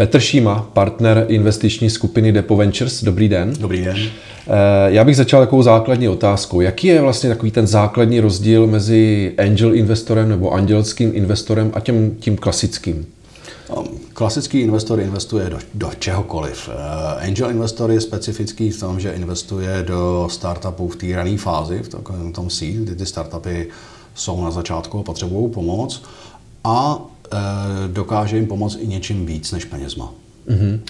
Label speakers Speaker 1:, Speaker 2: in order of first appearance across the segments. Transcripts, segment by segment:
Speaker 1: Petr Šíma, partner investiční skupiny Depo Ventures. Dobrý den.
Speaker 2: Dobrý den.
Speaker 1: Já bych začal takovou základní otázkou. Jaký je vlastně takový ten základní rozdíl mezi angel investorem nebo andělským investorem a tím, tím klasickým?
Speaker 2: No, klasický investor investuje do, do čehokoliv. Eh, angel investor je specifický v tom, že investuje do startupů v té rané fázi, v tom, tom seed, kdy ty startupy jsou na začátku a potřebují pomoc a dokáže jim pomoct i něčím víc než penězma. Mm-hmm.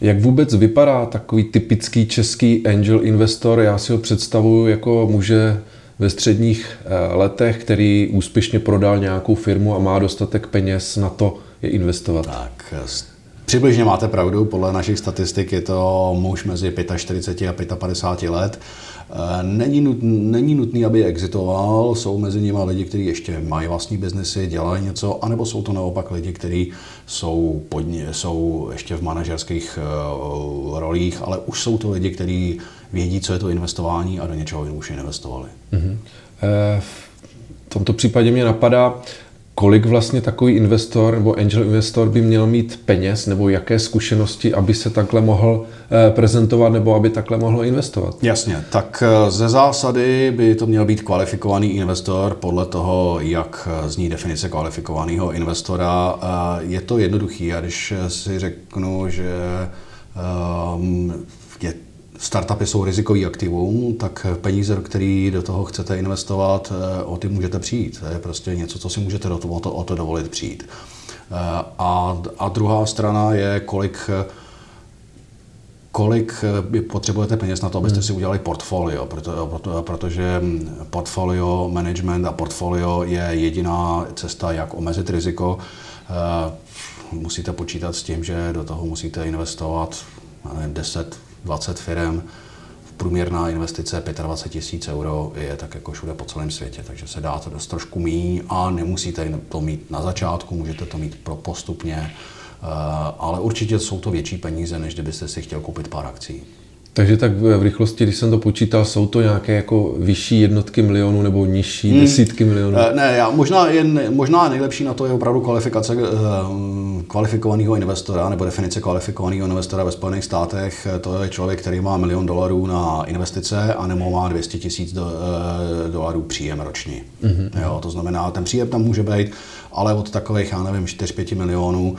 Speaker 1: Jak vůbec vypadá takový typický český angel investor? Já si ho představuju jako muže ve středních eh, letech, který úspěšně prodal nějakou firmu a má dostatek peněz na to je investovat.
Speaker 2: Tak, přibližně máte pravdu, podle našich statistik je to muž mezi 45 a 55 let. Eh, není, nut, není nutný, aby exitoval, jsou mezi nimi lidi, kteří ještě mají vlastní biznesy, dělají něco, anebo jsou to naopak lidi, kteří jsou, jsou ještě v manažerských uh, rolích, ale už jsou to lidi, kteří vědí, co je to investování a do něčeho už investovali. Mm-hmm.
Speaker 1: v tomto případě mě napadá, kolik vlastně takový investor nebo angel investor by měl mít peněz nebo jaké zkušenosti, aby se takhle mohl eh, prezentovat nebo aby takhle mohl investovat?
Speaker 2: Jasně, tak eh, ze zásady by to měl být kvalifikovaný investor podle toho, jak eh, zní definice kvalifikovaného investora. Je to jednoduchý a když si řeknu, že je startupy jsou rizikový aktivum, tak peníze, který do toho chcete investovat, eh, o ty můžete přijít. To je prostě něco, co si můžete do toho, o, to, o to dovolit přijít. Eh, a, a druhá strana je, kolik kolik potřebujete peněz na to, abyste hmm. si udělali portfolio, proto, proto, protože portfolio management a portfolio je jediná cesta, jak omezit riziko. Eh, musíte počítat s tím, že do toho musíte investovat 10, 20 firm, průměrná investice 25 tisíc euro je tak jako všude po celém světě, takže se dá to dost trošku míň a nemusíte to mít na začátku, můžete to mít pro postupně, eh, ale určitě jsou to větší peníze, než kdybyste si chtěl koupit pár akcí.
Speaker 1: Takže tak v rychlosti, když jsem to počítal, jsou to nějaké jako vyšší jednotky milionů nebo nižší hmm. desítky milionů?
Speaker 2: Eh, ne, já, možná, jen, možná nejlepší na to je opravdu kvalifikace eh, kvalifikovaného investora nebo definice kvalifikovaného investora ve Spojených státech. To je člověk, který má milion dolarů na investice a nebo má 200 tisíc do, eh, dolarů příjem roční. Mm-hmm. Jo, to znamená, ten příjem tam může být ale od takových, já nevím, 4-5 milionů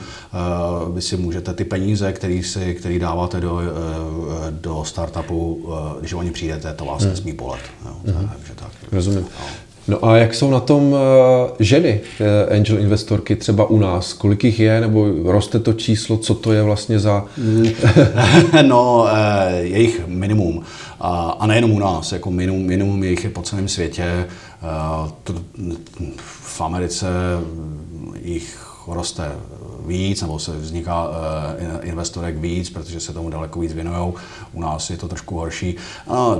Speaker 2: vy si můžete ty peníze, který, si, který dáváte do, do startupu, uh, když oni přijdete, to vás hmm. nesmí bolet. Jo,
Speaker 1: hmm. takže tak. Rozumím. No. No a jak jsou na tom ženy, angel investorky, třeba u nás? Kolik jich je, nebo roste to číslo, co to je vlastně za...
Speaker 2: no, je jich minimum. A nejenom u nás, jako minimum, minimum jich je po celém světě. V Americe jich roste víc, nebo se vzniká uh, investorek víc, protože se tomu daleko víc věnují. U nás je to trošku horší. A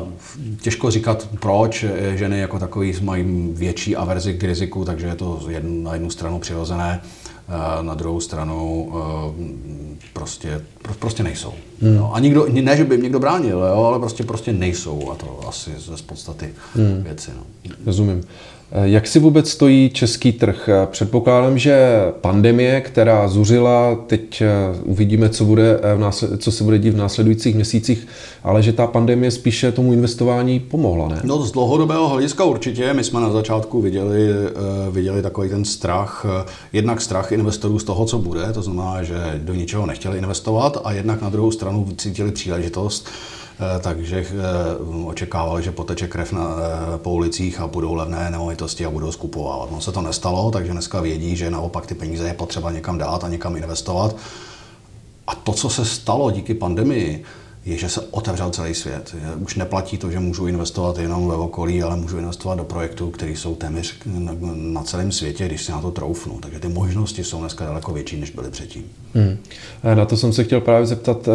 Speaker 2: těžko říkat, proč ženy jako takový mají větší averzi k riziku, takže je to na jednu stranu přirozené, uh, na druhou stranu uh, prostě, prostě nejsou. Hmm. No, a nikdo, ne, že by jim někdo bránil, jo, ale prostě, prostě nejsou a to asi ze podstaty hmm. věci. No.
Speaker 1: Rozumím. Jak si vůbec stojí český trh? Předpokládám, že pandemie, která zuřila, teď eh, uvidíme, co, bude eh, co se bude dít v následujících měsících, ale že ta pandemie spíše tomu investování pomohla, ne?
Speaker 2: No z dlouhodobého hlediska určitě. My jsme na začátku viděli, eh, viděli takový ten strach, jednak strach investorů z toho, co bude, to znamená, že do ničeho nechtěli investovat a jednak na druhou stranu cítili příležitost, Eh, takže eh, očekával, že poteče krev na, eh, po ulicích a budou levné nemovitosti a budou skupovávat. No se to nestalo, takže dneska vědí, že naopak ty peníze je potřeba někam dát a někam investovat. A to, co se stalo díky pandemii, je, že se otevřel celý svět. Už neplatí to, že můžu investovat jenom ve okolí, ale můžu investovat do projektů, které jsou téměř na celém světě, když si na to troufnu. Takže ty možnosti jsou dneska daleko větší, než byly předtím. Hmm.
Speaker 1: Na to jsem se chtěl právě zeptat,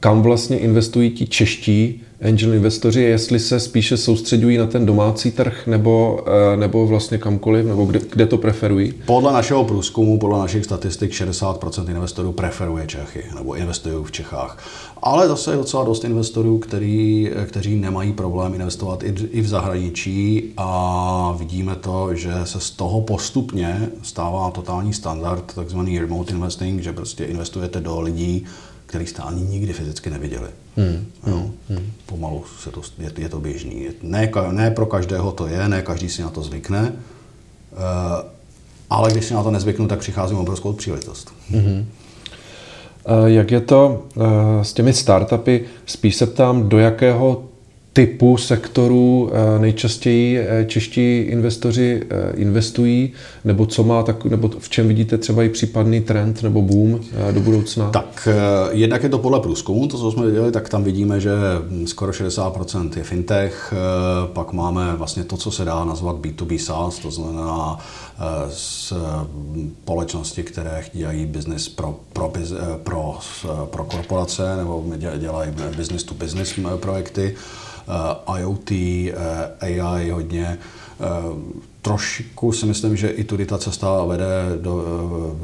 Speaker 1: kam vlastně investují ti čeští angel investoři, jestli se spíše soustředují na ten domácí trh nebo, eh, nebo vlastně kamkoliv, nebo kde, kde to preferují?
Speaker 2: Podle našeho průzkumu, podle našich statistik 60% investorů preferuje Čechy nebo investují v Čechách. Ale zase je docela dost investorů, který, kteří nemají problém investovat i, i v zahraničí a vidíme to, že se z toho postupně stává totální standard, takzvaný remote investing, že prostě investujete do lidí, který jste ani nikdy fyzicky neviděli. Hmm. No, hmm. Pomalu se to, je, je to běžný. Ne, ne pro každého to je, ne každý si na to zvykne, uh, ale když si na to nezvyknu, tak přichází obrovskou příležitost. Hmm.
Speaker 1: Jak je to eh, s těmi startupy? Spíš se ptám, do jakého typu sektorů eh, nejčastěji eh, čeští investoři eh, investují, nebo co má tak, nebo v čem vidíte třeba i případný trend nebo boom do budoucna?
Speaker 2: Tak jednak je to podle průzkumu, to, co jsme viděli, tak tam vidíme, že skoro 60% je fintech, pak máme vlastně to, co se dá nazvat B2B SaaS, to znamená společnosti, které dělají business pro, pro, pro, pro korporace nebo dělají business to business projekty. Eh, IoT, eh, AI hodně. Eh, trošku si myslím, že i tudy ta cesta vede do,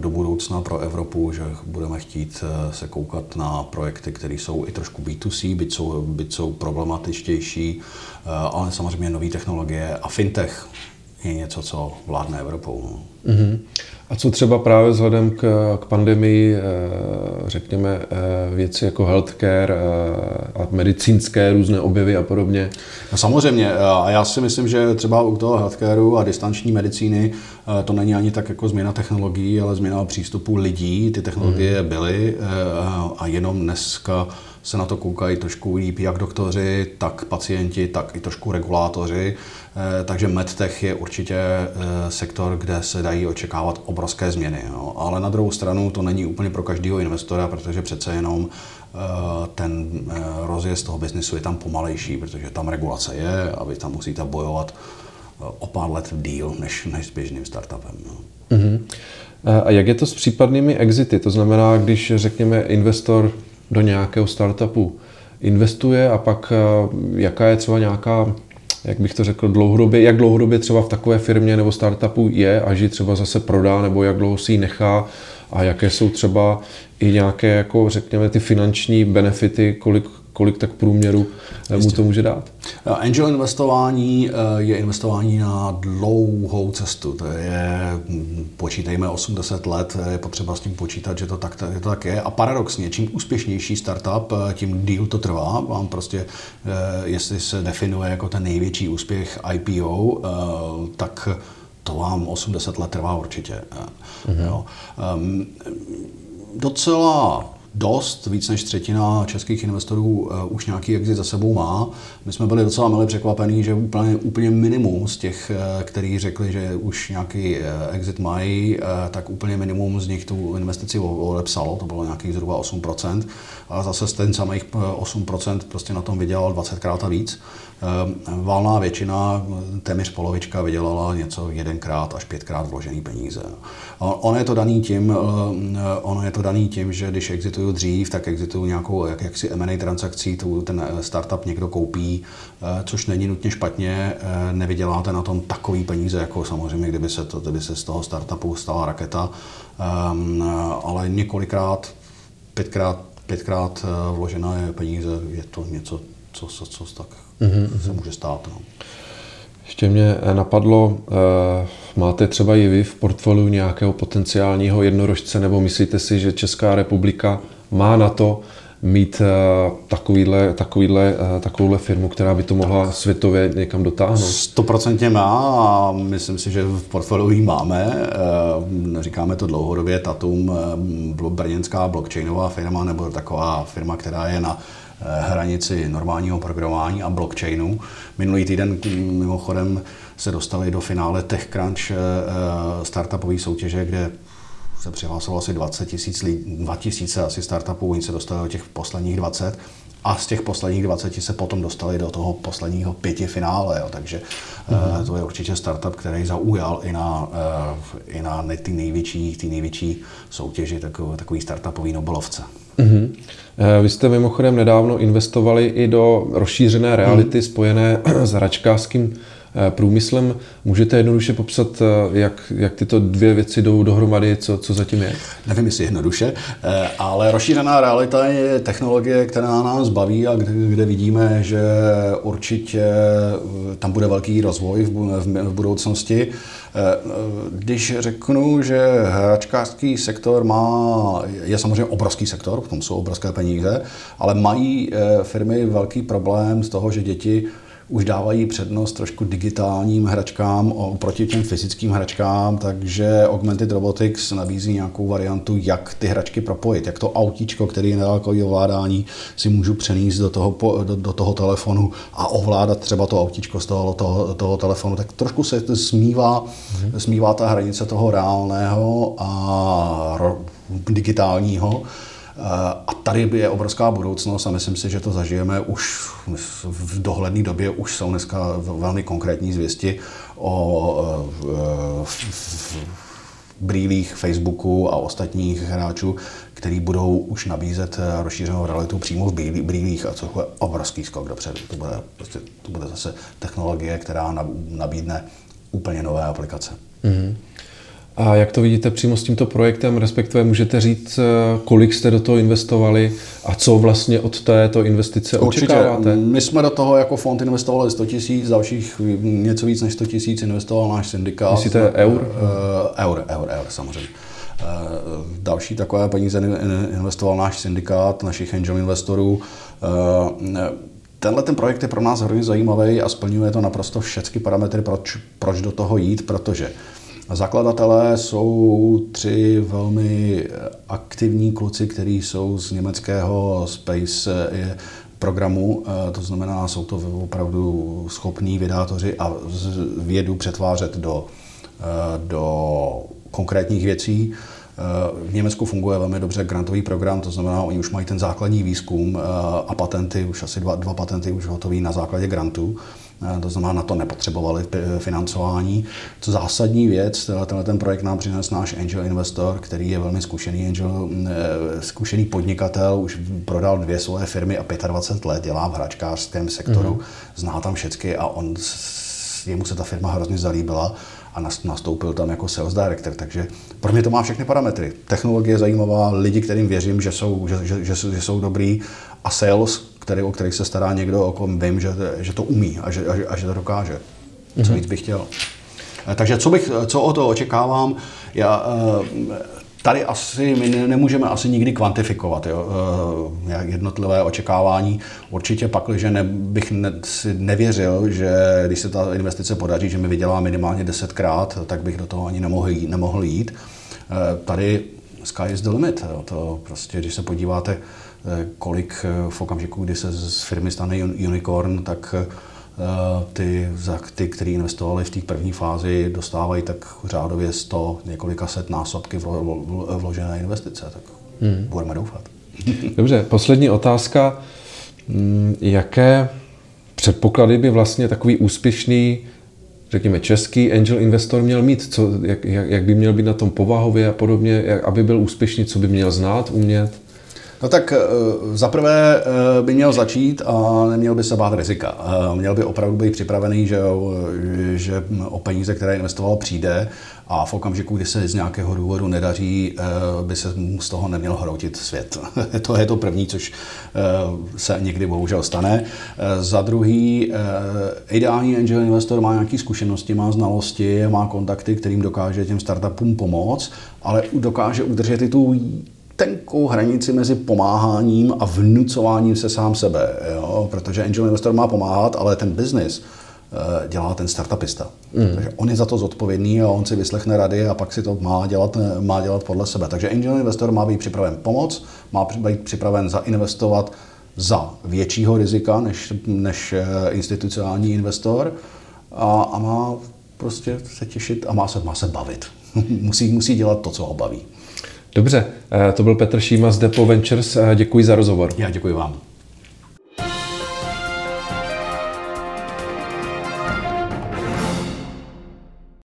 Speaker 2: do budoucna pro Evropu, že budeme chtít se koukat na projekty, které jsou i trošku B2C, byť jsou, byť jsou problematičtější, ale samozřejmě nové technologie a fintech je něco, co vládne Evropou. Mm-hmm.
Speaker 1: A co třeba právě vzhledem k, k pandemii, eh, řekněme, eh, věci jako healthcare eh, a medicínské různé objevy a podobně?
Speaker 2: No samozřejmě. A já si myslím, že třeba u toho healthcareu a distanční medicíny to není ani tak jako změna technologií, ale změna přístupu lidí. Ty technologie mm. byly a jenom dneska se na to koukají trošku líp jak doktoři, tak pacienti, tak i trošku regulátoři. Eh, takže medtech je určitě eh, sektor, kde se dají očekávat obrovské změny. Ale na druhou stranu to není úplně pro každého investora, protože přece jenom eh, ten rozjezd toho biznisu je tam pomalejší, protože tam regulace je a vy tam musíte bojovat o pár let díl než, než s běžným startupem. No.
Speaker 1: Uh-huh. A jak je to s případnými exity? To znamená, když řekněme investor do nějakého startupu investuje a pak jaká je třeba nějaká jak bych to řekl, dlouhodobě, jak dlouhodobě třeba v takové firmě nebo startupu je, až ji třeba zase prodá, nebo jak dlouho si ji nechá a jaké jsou třeba i nějaké, jako řekněme, ty finanční benefity, kolik, kolik tak průměru Jistě. mu to může dát.
Speaker 2: Angel investování eh, je investování na dlouhou cestu. To je, hm, počítejme 80 let, je potřeba s tím počítat, že to tak, že to tak je. A paradoxně, čím úspěšnější startup, eh, tím díl to trvá. Vám prostě, eh, jestli se definuje jako ten největší úspěch IPO, tak to vám 80 let trvá určitě. Mm-hmm. Jo. Um, docela dost, víc než třetina českých investorů uh, už nějaký exit za sebou má. My jsme byli docela milé překvapení, že úplně, úplně minimum z těch, uh, kteří řekli, že už nějaký uh, exit mají, tak úplně minimum z nich tu investici odepsalo, to bylo nějakých zhruba 8%, a zase ten samých 8% prostě na tom vydělal 20krát a víc. Valná většina, téměř polovička, vydělala něco jedenkrát až pětkrát vložený peníze. Ono je to daný tím, ono je to daný tím, že když exituju dřív, tak exituju nějakou jak, jaksi M&A transakcí, tu, ten eh, startup někdo koupí, eh, což není nutně špatně, eh, nevyděláte na tom takový peníze, jako samozřejmě, kdyby se, to, kdyby se z toho startupu stala raketa, um, ale několikrát, pětkrát, pětkrát vložené peníze je to něco, co, co, co tak mm-hmm. se může stát. No.
Speaker 1: Ještě mě napadlo, máte třeba i vy v portfoliu nějakého potenciálního jednorožce, nebo myslíte si, že Česká republika má na to mít eh, takovýhle, takovýhle, takovouhle firmu, která by to mohla světově někam dotáhnout?
Speaker 2: Stoprocentně má a myslím si, že v portfoliu ji máme. Říkáme to dlouhodobě, Tatum, brněnská blockchainová firma nebo taková firma, která je na Eh, hranici normálního programování a blockchainu. Minulý týden mimochodem se dostali do finále TechCrunch eh, eh, startupové soutěže, kde se přihlásilo asi 20 tisíc, 2 tisíce asi startupů, oni se dostali do těch posledních 20 a z těch posledních 20 se potom dostali do toho posledního pěti finále, jo. takže mm-hmm. to je určitě startup, který zaujal i na, i na ty největší, ty největší soutěži, takový, takový startupový Nobelovce.
Speaker 1: Mm-hmm. Vy jste mimochodem nedávno investovali i do rozšířené reality mm. spojené s hračkářským Eh, průmyslem. Můžete jednoduše popsat, eh, jak, jak tyto dvě věci jdou dohromady, co, co zatím je?
Speaker 2: Nevím, jestli jednoduše, eh, ale rozšířená realita je technologie, která nás baví a kde, kde vidíme, že určitě tam bude velký rozvoj v, v, v budoucnosti. Když řeknu, že hračkářský sektor má, je samozřejmě obrovský sektor, v tom jsou obrovské peníze, ale mají firmy velký problém z toho, že děti už dávají přednost trošku digitálním hračkám oproti těm fyzickým hračkám, takže Augmented Robotics nabízí nějakou variantu, jak ty hračky propojit, jak to autíčko, který je nedalekový ovládání, si můžu přenést do toho, do, do toho telefonu a ovládat třeba to autíčko z toho, toho, toho telefonu. Tak trošku se smívá, mm-hmm. smívá ta hranice toho reálného a digitálního. A tady je obrovská budoucnost a myslím si, že to zažijeme už v dohledné době. Už jsou dneska velmi konkrétní zvěsti o brýlích Facebooku a ostatních hráčů, který budou už nabízet rozšířenou realitu přímo v brýlích a co je obrovský skok dopředu. To bude, prostě, to bude zase technologie, která nabídne úplně nové aplikace. Mm-hmm.
Speaker 1: A jak to vidíte přímo s tímto projektem, respektive můžete říct, eh, kolik jste do toho investovali a co vlastně od této investice Určitě. očekáváte?
Speaker 2: My jsme do toho jako fond investovali 100 tisíc, dalších něco víc než 100 tisíc investoval náš syndikát.
Speaker 1: Myslíte eur?
Speaker 2: Uh, eur, eur, eur, samozřejmě. Další takové peníze investoval náš syndikát, našich angel investorů. Tenhle ten projekt je pro nás hrozně zajímavý a splňuje to naprosto všechny parametry, proč, proč do toho jít, protože Zakladatelé jsou tři velmi aktivní kluci, kteří jsou z německého Space eh, programu, eh, to znamená, jsou to opravdu schopní vydátoři a vědu přetvářet do, eh, do konkrétních věcí. V Německu funguje velmi dobře grantový program, to znamená, oni už mají ten základní výzkum a patenty, už asi dva, dva patenty už hotový na základě grantů. Eh, to znamená, na to nepotřebovali financování. Co zásadní věc, tenhle ten projekt nám přinesl náš angel investor, který je velmi zkušený angel, eh, zkušený podnikatel, už prodal dvě svoje firmy a 25 let dělá v hračkářském sektoru, mm-hmm. zná tam všechny a on jemu se ta firma hrozně zalíbila a nastoupil tam jako sales director. Takže pro mě to má všechny parametry. Technologie je zajímavá, lidi, kterým věřím, že jsou, že, že, že, že jsou dobrý a sales, který, o kterých se stará někdo, o kom vím, že, že to umí a že, a že, a že to dokáže. Co mm-hmm. víc bych chtěl. Eh, takže co, bych, co o to očekávám? Já, eh, tady asi my nemůžeme asi nikdy kvantifikovat jo, eh, jednotlivé očekávání. Určitě pak, že ne, bych ne, si nevěřil, že když se ta investice podaří, že mi vydělá minimálně desetkrát, tak bych do toho ani nemohl jít. Nemohl jít. Tady sky is the limit. Jo. To prostě, když se podíváte, Eh, kolik eh, v okamžiku, kdy se z firmy stane unicorn, tak eh, ty, ty který investovali v té první fázi, dostávají tak řádově 100, několika set násobky vložené investice. Tak hmm. budeme doufat.
Speaker 1: Dobře, poslední otázka. Mm, jaké předpoklady by vlastně takový úspěšný, řekněme, český angel investor měl mít? Co, jak, jak by měl být na tom povahově a podobně, jak, aby byl úspěšný, co by měl znát, umět?
Speaker 2: No tak eh, zaprvé eh, by měl začít a neměl by se bát rizika. Eh, měl by opravdu být připravený, že, že o peníze, které investoval, přijde a v okamžiku, kdy se z nějakého důvodu nedaří, by se mu z toho neměl hroutit svět. to je to první, což se někdy bohužel stane. Za druhý, ideální angel investor má nějaké zkušenosti, má znalosti, má kontakty, kterým dokáže těm startupům pomoct, ale dokáže udržet i tu tenkou hranici mezi pomáháním a vnucováním se sám sebe, jo? protože angel investor má pomáhat, ale ten biznis eh, dělá ten startupista. Mm. Takže on je za to zodpovědný a on si vyslechne rady a pak si to má dělat, má dělat podle sebe. Takže angel investor má být připraven pomoc, má být připraven zainvestovat za většího rizika než, než eh, institucionální investor a, a má prostě se těšit a má se, má se bavit. musí, musí dělat to, co ho baví.
Speaker 1: Dobře, eh, to byl Petr Šíma z Depo Ventures. Eh, děkuji za rozhovor.
Speaker 2: Já děkuji vám.